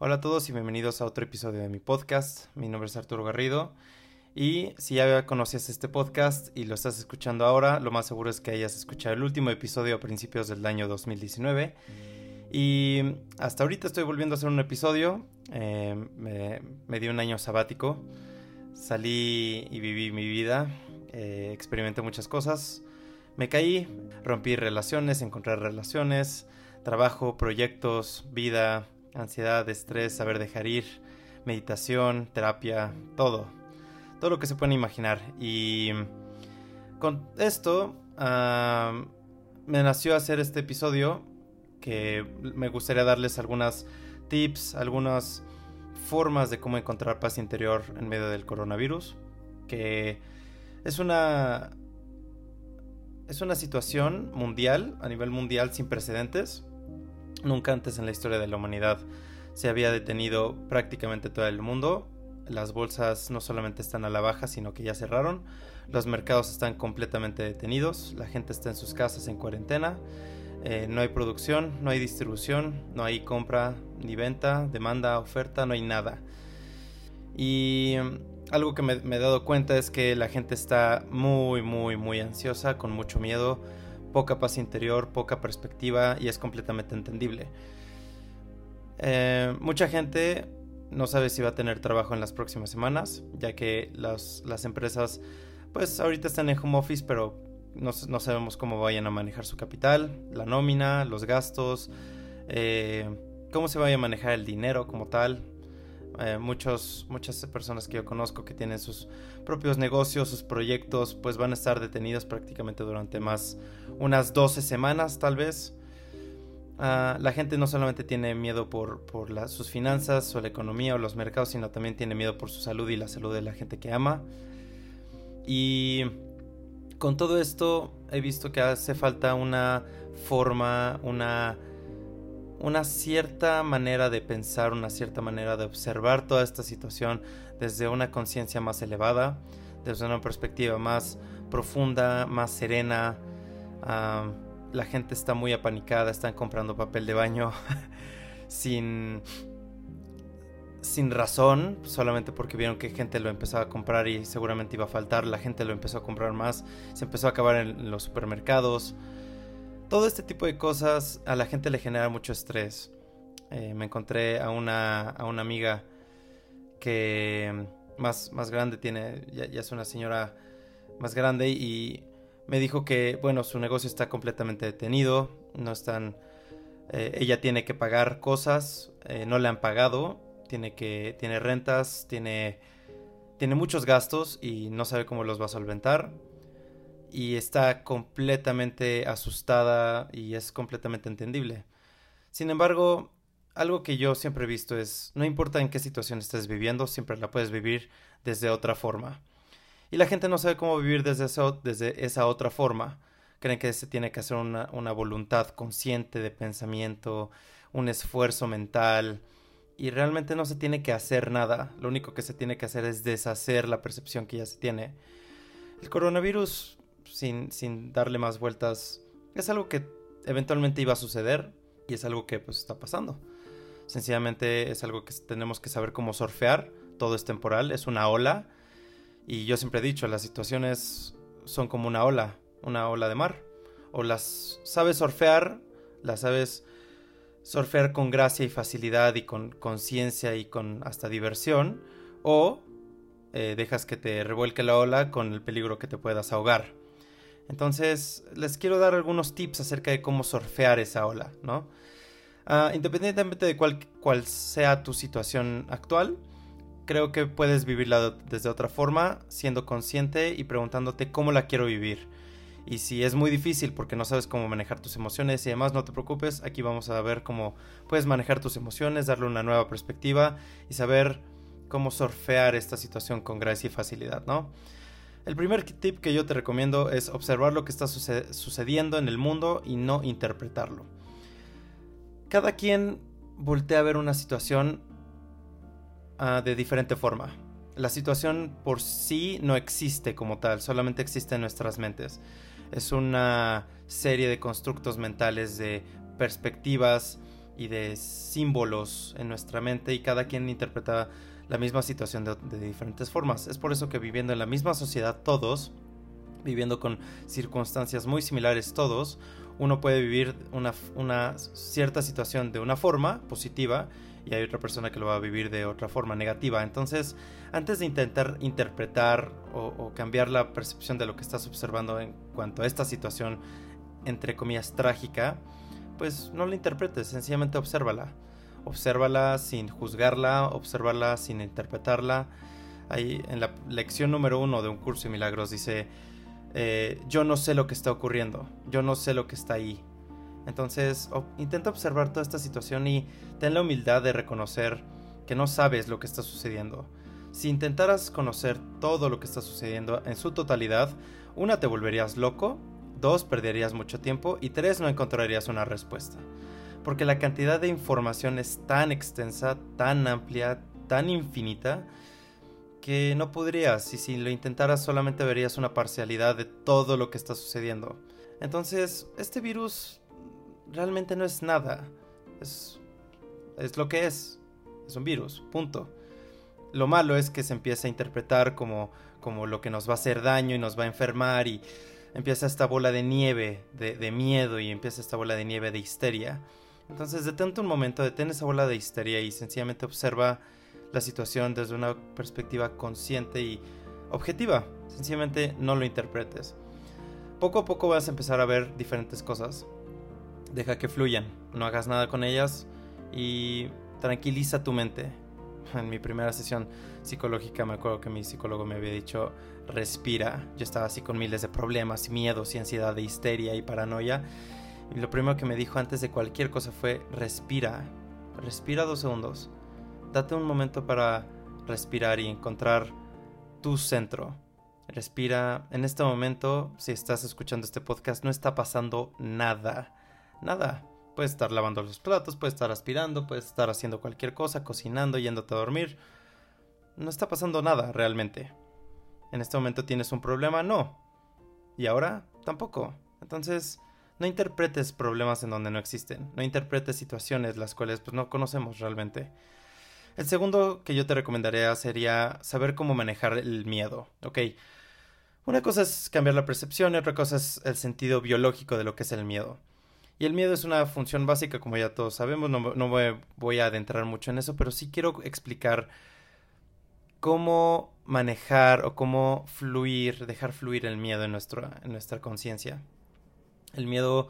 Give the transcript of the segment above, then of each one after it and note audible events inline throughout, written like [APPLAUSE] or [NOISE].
Hola a todos y bienvenidos a otro episodio de mi podcast. Mi nombre es Arturo Garrido y si ya conocías este podcast y lo estás escuchando ahora, lo más seguro es que hayas escuchado el último episodio a principios del año 2019. Y hasta ahorita estoy volviendo a hacer un episodio. Eh, me, di un año sabático. Salí y viví mi vida. Eh, experimenté muchas cosas. Me caí, rompí relaciones, encontré relaciones, trabajo, proyectos, vida, ansiedad, estrés, saber dejar ir, meditación, terapia, todo. Todo lo que se pueden imaginar. Y con esto me nació hacer este episodio que me gustaría darles algunas tips, algunas formas de cómo encontrar paz interior en medio del coronavirus. Que es una... Es una situación mundial, a nivel mundial, sin precedentes Nunca antes en la historia de la humanidad se había detenido prácticamente todo el mundo. Las bolsas no solamente están a la baja, sino que ya cerraron. Los mercados están completamente detenidos. La gente está en sus casas en cuarentena. Eh, no hay producción, no hay distribución, no hay compra ni venta, demanda, oferta, no hay nada. Y mm, algo que me, me he dado cuenta es que la gente está muy, muy, muy ansiosa, con mucho miedo poca paz interior, poca perspectiva y es completamente entendible. Eh, mucha gente no sabe si va a tener trabajo en las próximas semanas, ya que las, empresas pues ahorita están en home office, pero no, sabemos cómo vayan a manejar su capital, la nómina, los gastos, eh, cómo se vaya a manejar el dinero como tal. Eh, muchas personas que yo conozco que tienen sus propios negocios, sus proyectos, pues van a estar detenidos prácticamente durante más unas 12 semanas tal vez. Ah, la gente no solamente tiene miedo por, por sus finanzas o la economía o los mercados, sino también tiene miedo por su salud y la salud de la gente que ama. Y con todo esto he visto que hace falta una forma, una una cierta manera de pensar, una cierta manera de observar toda esta situación desde una conciencia más elevada, desde una perspectiva más profunda, más serena. la gente está muy apanicada, están comprando papel de baño [LAUGHS] sin, sin razón, solamente porque vieron que gente lo empezaba a comprar y seguramente iba a faltar, la gente lo empezó a comprar más, se empezó a acabar en los supermercados todo este tipo de cosas a la gente le genera mucho estrés. Eh, me encontré a una, a una amiga que más, más grande tiene, ya, es una señora más grande y me dijo que, bueno, su negocio está completamente detenido, no están, eh, ella tiene que pagar cosas, eh, no le han pagado, tiene que, tiene rentas, tiene, tiene muchos gastos y no sabe cómo los va a solventar y está completamente asustada y es completamente entendible. Sin embargo, algo que yo siempre he visto es, no importa en qué situación estés viviendo, siempre la puedes vivir desde otra forma. Y la gente no sabe cómo vivir desde, eso, desde esa otra forma. Creen que se tiene que hacer una, una voluntad consciente de pensamiento, un esfuerzo mental, y realmente no se tiene que hacer nada. Lo único que se tiene que hacer es deshacer la percepción que ya se tiene. El coronavirus sin, darle más vueltas, es algo que eventualmente iba a suceder y es algo que pues está pasando. Sencillamente es algo que tenemos que saber cómo surfear, todo es temporal, es una ola y yo siempre he dicho, las situaciones son como una ola, una ola de mar. O las sabes surfear, las sabes surfear con gracia y facilidad y con conciencia y con hasta diversión, o eh, dejas que te revuelque la ola con el peligro que te puedas ahogar. Entonces, les quiero dar algunos tips acerca de cómo surfear esa ola, ¿no? Ah, independientemente de cuál, sea tu situación actual, creo que puedes vivirla desde otra forma, siendo consciente y preguntándote cómo la quiero vivir. Y si es muy difícil porque no sabes cómo manejar tus emociones y demás, no te preocupes, aquí vamos a ver cómo puedes manejar tus emociones, darle una nueva perspectiva y saber cómo surfear esta situación con gracia y facilidad, ¿no? El primer tip que yo te recomiendo es observar lo que está sucediendo en el mundo y no interpretarlo. Cada quien voltea a ver una situación ah, de diferente forma. La situación por sí no existe como tal, solamente existe en nuestras mentes. Es una serie de constructos mentales, de perspectivas y de símbolos en nuestra mente y cada quien interpreta la misma situación de, diferentes formas. Es por eso que viviendo en la misma sociedad todos, viviendo con circunstancias muy similares todos, uno puede vivir una, una, cierta situación de una forma positiva y hay otra persona que lo va a vivir de otra forma negativa. Entonces, antes de intentar interpretar o, o cambiar la percepción de lo que estás observando en cuanto a esta situación, entre comillas, trágica, pues no la interpretes, sencillamente obsérvala obsérvala sin juzgarla, obsérvala sin interpretarla. Ahí en la lección número uno de un curso de milagros dice, eh, yo no sé lo que está ocurriendo, yo no sé lo que está ahí. Entonces intenta observar toda esta situación y ten la humildad de reconocer que no sabes lo que está sucediendo. Si intentaras conocer todo lo que está sucediendo en su totalidad, una te volverías loco, dos perderías mucho tiempo y tres no encontrarías una respuesta porque la cantidad de información es tan extensa, tan amplia, tan infinita, que no podrías, y si lo intentaras solamente verías una parcialidad de todo lo que está sucediendo. Entonces, este virus realmente no es nada, es, es lo que es, es un virus, punto. Lo malo es que se empieza a interpretar como, como lo que nos va a hacer daño y nos va a enfermar y empieza esta bola de nieve de, miedo y empieza esta bola de nieve de histeria. Entonces detente un momento, detén esa bola de histeria y sencillamente observa la situación desde una perspectiva consciente y objetiva. Sencillamente no lo interpretes. Poco a poco vas a empezar a ver diferentes cosas. Deja que fluyan, no hagas nada con ellas y tranquiliza tu mente. En mi primera sesión psicológica me acuerdo que mi psicólogo me había dicho respira. Yo estaba así con miles de problemas, miedos y ansiedad de histeria y paranoia y lo primero que me dijo antes de cualquier cosa fue, respira, respira dos segundos. Date un momento para respirar y encontrar tu centro. Respira. En este momento, si estás escuchando este podcast, no está pasando nada. Nada. Puedes estar lavando los platos, puedes estar aspirando, puedes estar haciendo cualquier cosa, cocinando, yéndote a dormir. No está pasando nada realmente. En este momento tienes un problema, no. Y ahora tampoco. Entonces, no interpretes problemas en donde no existen, no interpretes situaciones las cuales pues, no conocemos realmente. El segundo que yo te recomendaría sería saber cómo manejar el miedo, ¿ok? Una cosa es cambiar la percepción y otra cosa es el sentido biológico de lo que es el miedo. Y el miedo es una función básica, como ya todos sabemos, no, voy, a adentrar mucho en eso, pero sí quiero explicar cómo manejar o cómo fluir, dejar fluir el miedo en, nuestra conciencia. El miedo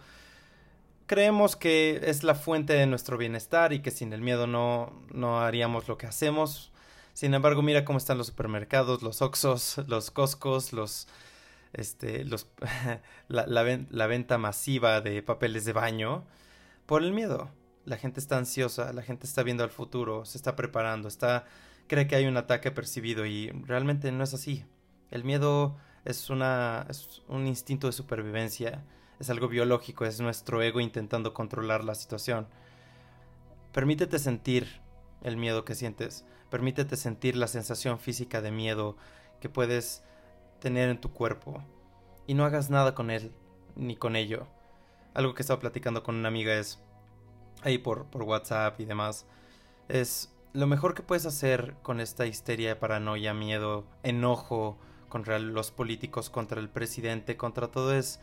creemos que es la fuente de nuestro bienestar y que sin el miedo no, haríamos lo que hacemos. Sin embargo, mira cómo están los supermercados, los Oxos, los Costcos, los, este, los, [LAUGHS] la, la, venta masiva de papeles de baño por el miedo. La gente está ansiosa, la gente está viendo al futuro, se está preparando, está cree que hay un ataque percibido y realmente no es así. El miedo es una es un instinto de supervivencia es algo biológico, es nuestro ego intentando controlar la situación. Permítete sentir el miedo que sientes, permítete sentir la sensación física de miedo que puedes tener en tu cuerpo y no hagas nada con él ni con ello. Algo que estaba platicando con una amiga es ahí por, por WhatsApp y demás es lo mejor que puedes hacer con esta histeria, paranoia, miedo, enojo contra los políticos, contra el presidente, contra todo es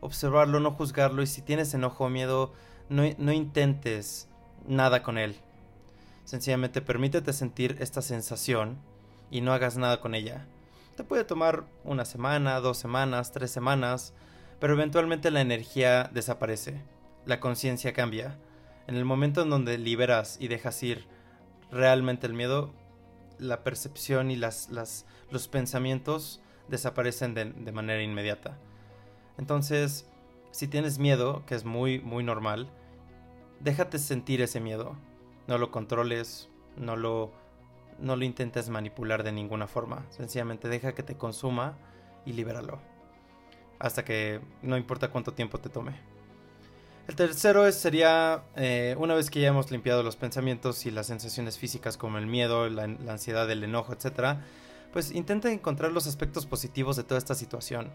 observarlo, no juzgarlo y si tienes enojo o miedo, no, no intentes nada con él. Sencillamente permítete sentir esta sensación y no hagas nada con ella. Te puede tomar una semana, dos semanas, tres semanas, pero eventualmente la energía desaparece, la conciencia cambia. En el momento en donde liberas y dejas ir realmente el miedo, la percepción y las, los pensamientos desaparecen de, de manera inmediata. Entonces, si tienes miedo, que es muy, muy normal, déjate sentir ese miedo. No lo controles, no lo, no lo intentes manipular de ninguna forma. Sencillamente deja que te consuma y libéralo. Hasta que no importa cuánto tiempo te tome. El tercero sería, eh, una vez que ya hemos limpiado los pensamientos y las sensaciones físicas como el miedo, la, ansiedad, el enojo, etc., pues intenta encontrar los aspectos positivos de toda esta situación.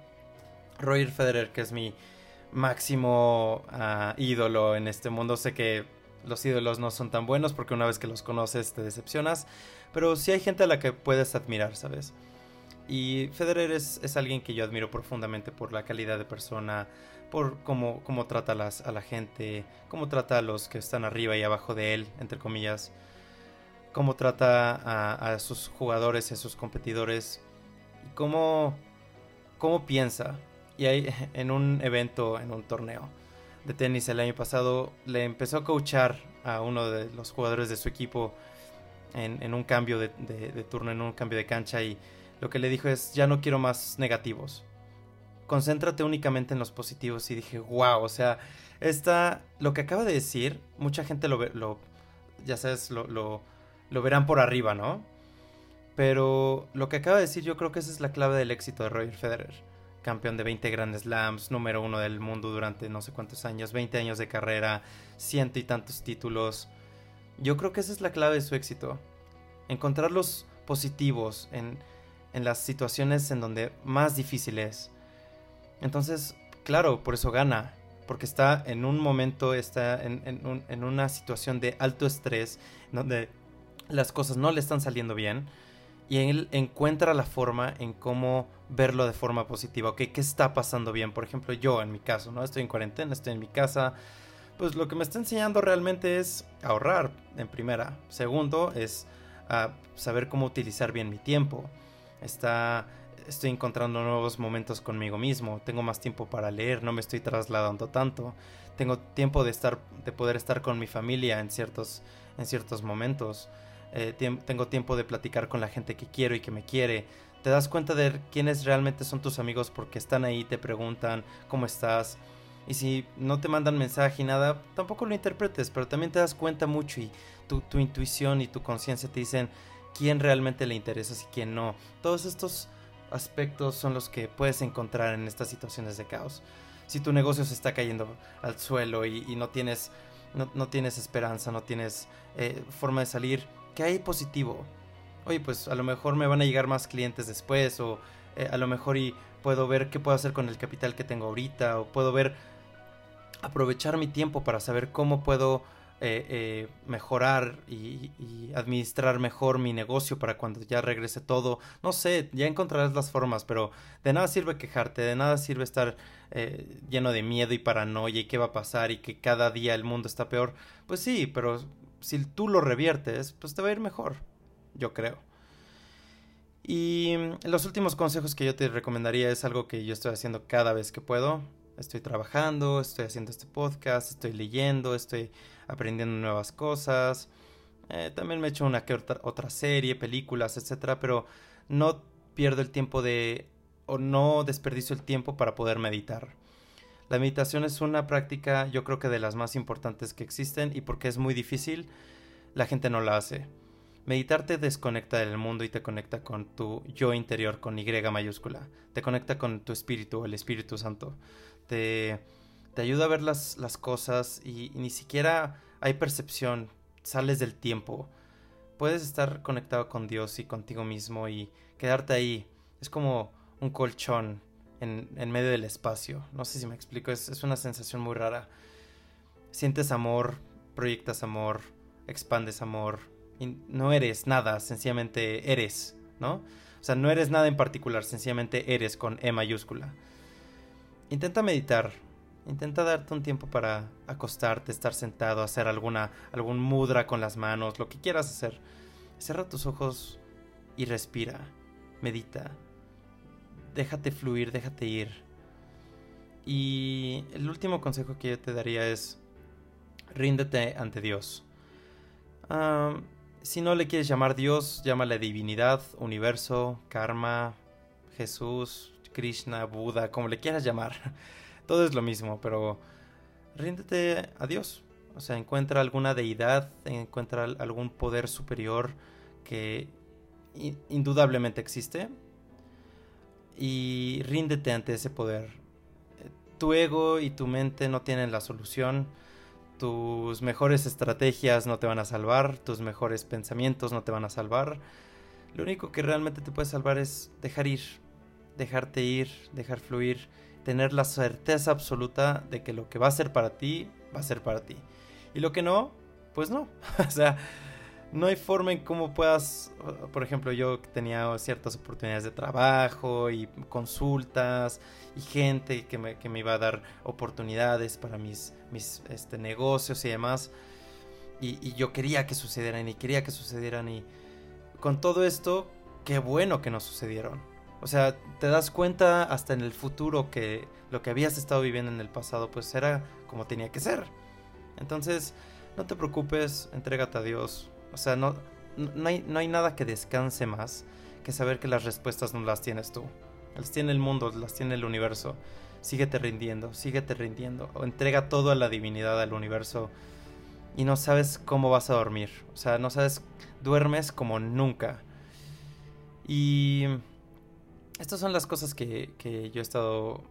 Roger Federer, que es mi máximo ah, ídolo en este mundo, sé que los ídolos no son tan buenos porque una vez que los conoces te decepcionas, pero sí hay gente a la que puedes admirar, ¿sabes? Y Federer es, es alguien que yo admiro profundamente por la calidad de persona, por cómo, cómo trata las, a la gente, cómo trata a los que están arriba y abajo de él, entre comillas, cómo trata a, sus jugadores a sus competidores, cómo, cómo piensa. Y ahí [LAUGHS] en un evento, en un torneo de tenis el año pasado, le empezó a coachar a uno de los jugadores de su equipo en, un cambio de, turno, en un cambio de cancha y lo que le dijo es, ya no quiero más negativos. Concéntrate únicamente en los positivos. Y dije, wow, o sea, esta, lo que acaba de decir, mucha gente lo, lo ya sabes, lo, lo, lo verán por arriba, ¿no? Pero lo que acaba de decir yo creo que esa es la clave del éxito de Roger Federer. Campeón de 20 Grand Slams, número uno del mundo durante no sé cuántos años, 20 años de carrera, ciento y tantos títulos. Yo creo que esa es la clave de su éxito. Encontrar los positivos en, en las situaciones en donde más difícil es. Entonces, claro, por eso gana, porque está en un momento, está en, en, un, en, una situación de alto estrés, donde las cosas no le están saliendo bien, y él encuentra la forma en cómo verlo de forma positiva, ok, ¿qué está pasando bien? Por ejemplo, yo en mi caso, ¿no? Estoy en cuarentena, estoy en mi casa, pues lo que me está enseñando realmente es ahorrar, en primera. Segundo, es uh, saber cómo utilizar bien mi tiempo está estoy encontrando nuevos momentos conmigo mismo, tengo más tiempo para leer, no me estoy trasladando tanto, tengo tiempo de estar de poder estar con mi familia en ciertos en ciertos momentos. Eh, tengo tiempo de platicar con la gente que quiero y que me quiere. Te das cuenta de quiénes realmente son tus amigos porque están ahí, te preguntan cómo estás. Y si no te mandan mensaje y nada, tampoco lo interpretes, pero también te das cuenta mucho y tu, tu intuición y tu conciencia te dicen, quién realmente le interesa y quién no. Todos estos aspectos son los que puedes encontrar en estas situaciones de caos. Si tu negocio se está cayendo al suelo y, no, tienes, no, no, tienes esperanza, no tienes eh, forma de salir, ¿qué hay positivo? Oye, pues a lo mejor me van a llegar más clientes después o eh, a lo mejor y puedo ver qué puedo hacer con el capital que tengo ahorita o puedo ver aprovechar mi tiempo para saber cómo puedo eh, eh, mejorar y, administrar mejor mi negocio para cuando ya regrese todo. No sé, ya encontrarás las formas, pero de nada sirve quejarte, de nada sirve estar eh, lleno de miedo y paranoia y qué va a pasar y que cada día el mundo está peor. Pues sí, pero si tú lo reviertes, pues te va a ir mejor, yo creo. Y los últimos consejos que yo te recomendaría es algo que yo estoy haciendo cada vez que puedo. Estoy trabajando, estoy haciendo este podcast, estoy leyendo, estoy aprendiendo nuevas cosas. Eh, también me he hecho una que otra, otra serie, películas, etcétera, pero no pierdo el tiempo de o no desperdicio el tiempo para poder meditar. La meditación es una práctica, yo creo que de las más importantes que existen y porque es muy difícil, la gente no la hace. Meditar te desconecta del mundo y te conecta con tu yo interior, con Y mayúscula. Te conecta con tu espíritu, el Espíritu Santo. Te, te ayuda a ver las, las cosas y, y, ni siquiera hay percepción, sales del tiempo. Puedes estar conectado con Dios y contigo mismo y quedarte ahí. Es como un colchón en, en medio del espacio. No sé si me explico, es, es una sensación muy rara. Sientes amor, proyectas amor, expandes amor. No eres nada, sencillamente eres, ¿no? O sea, no eres nada en particular, sencillamente eres con E mayúscula. Intenta meditar, Intenta darte un tiempo para acostarte, estar sentado, hacer alguna algún mudra con las manos, lo que quieras hacer. Cierra tus ojos y respira. Medita. Déjate fluir, déjate ir. Y el último consejo que yo te daría es ríndete ante Dios. Si no le quieres llamar Dios, llámale divinidad, universo, karma, Jesús, Krishna, Buda, como le quieras llamar [LAUGHS] todo es lo mismo, pero ríndete a Dios. O sea, encuentra alguna deidad, encuentra algún poder superior que indudablemente existe y ríndete ante ese poder. Tu ego y tu mente no tienen la solución. Tus mejores estrategias no te van a salvar, tus mejores pensamientos no te van a salvar. Lo único que realmente te puede salvar es dejar ir, dejarte ir, dejar fluir tener la certeza absoluta de que lo que va a ser para ti, va a ser para ti. Y lo que no, pues no. [LAUGHS] o sea, no hay forma en cómo puedas, por ejemplo, yo tenía ciertas oportunidades de trabajo y consultas y gente que me, que me iba a dar oportunidades para mis, mis este, negocios y demás. Y, y, yo quería que sucedieran y quería que sucedieran y con todo esto, qué bueno que no sucedieron. O sea, te das cuenta hasta en el futuro que lo que habías estado viviendo en el pasado pues era como tenía que ser. Entonces, no te preocupes, entrégate a Dios, o sea, no, no, hay, no hay nada que descanse más que saber que las respuestas no las tienes tú. Las tiene el mundo, las tiene el universo. Síguete rindiendo, síguete rindiendo. O entrega todo a la divinidad, al universo. Y no sabes cómo vas a dormir. O sea, no sabes, duermes como nunca. Y estas son las cosas que, que yo he estado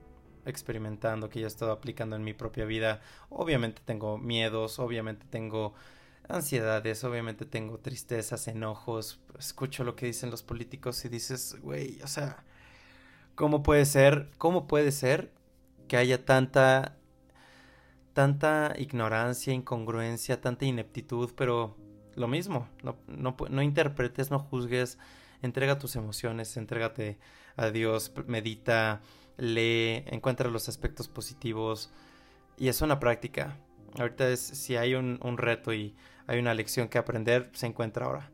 experimentando, que yo he estado aplicando en mi propia vida. Obviamente tengo miedos, obviamente tengo ansiedades, obviamente tengo tristezas, enojos, escucho lo que dicen los políticos y dices, güey, o sea, ¿cómo puede ser, cómo puede ser que haya tanta, tanta ignorancia, incongruencia, tanta ineptitud, pero lo mismo, no, no, no interpretes, no juzgues, entrega tus emociones, entrégate a Dios, medita, lee, encuentra los aspectos positivos y es una práctica. Ahorita es si hay un, un reto y hay una lección que aprender, se encuentra ahora.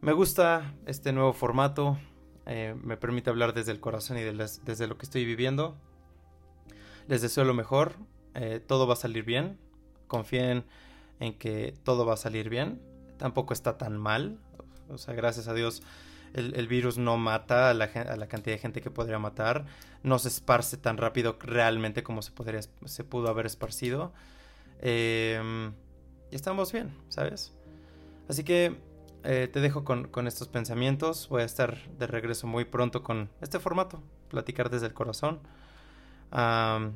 Me gusta este nuevo formato, eh, me permite hablar desde el corazón y desde lo que estoy viviendo. Les deseo lo mejor, eh, todo va a salir bien, confíen en que todo va a salir bien, tampoco está tan mal, o sea, gracias a Dios el, virus no mata a la, a la, cantidad de gente que podría matar, no se esparce tan rápido realmente como se, podría, se pudo haber esparcido. Eh, y estamos bien, ¿sabes? Así que eh, te dejo con, estos pensamientos. Voy a estar de regreso muy pronto con este formato, platicar desde el corazón.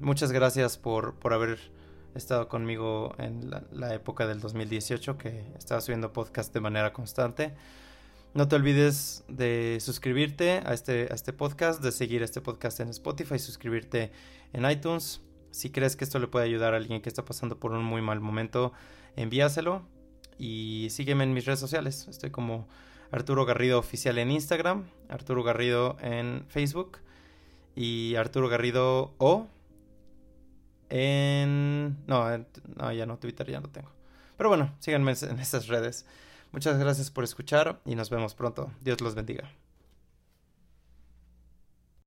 muchas gracias por, por, haber estado conmigo en la, época del 2018 que estaba subiendo podcast de manera constante. No te olvides de suscribirte a este, a este podcast, de seguir este podcast en Spotify, suscribirte en iTunes. Si crees que esto le puede ayudar a alguien que está pasando por un muy mal momento, envíaselo y sígueme en mis redes sociales. Estoy como Arturo Garrido Oficial en Instagram, Arturo Garrido en Facebook y Arturo Garrido O en... No, no, ya no, Twitter ya no tengo. Pero bueno, síganme en esas redes. Muchas gracias por escuchar y nos vemos pronto. Dios los bendiga.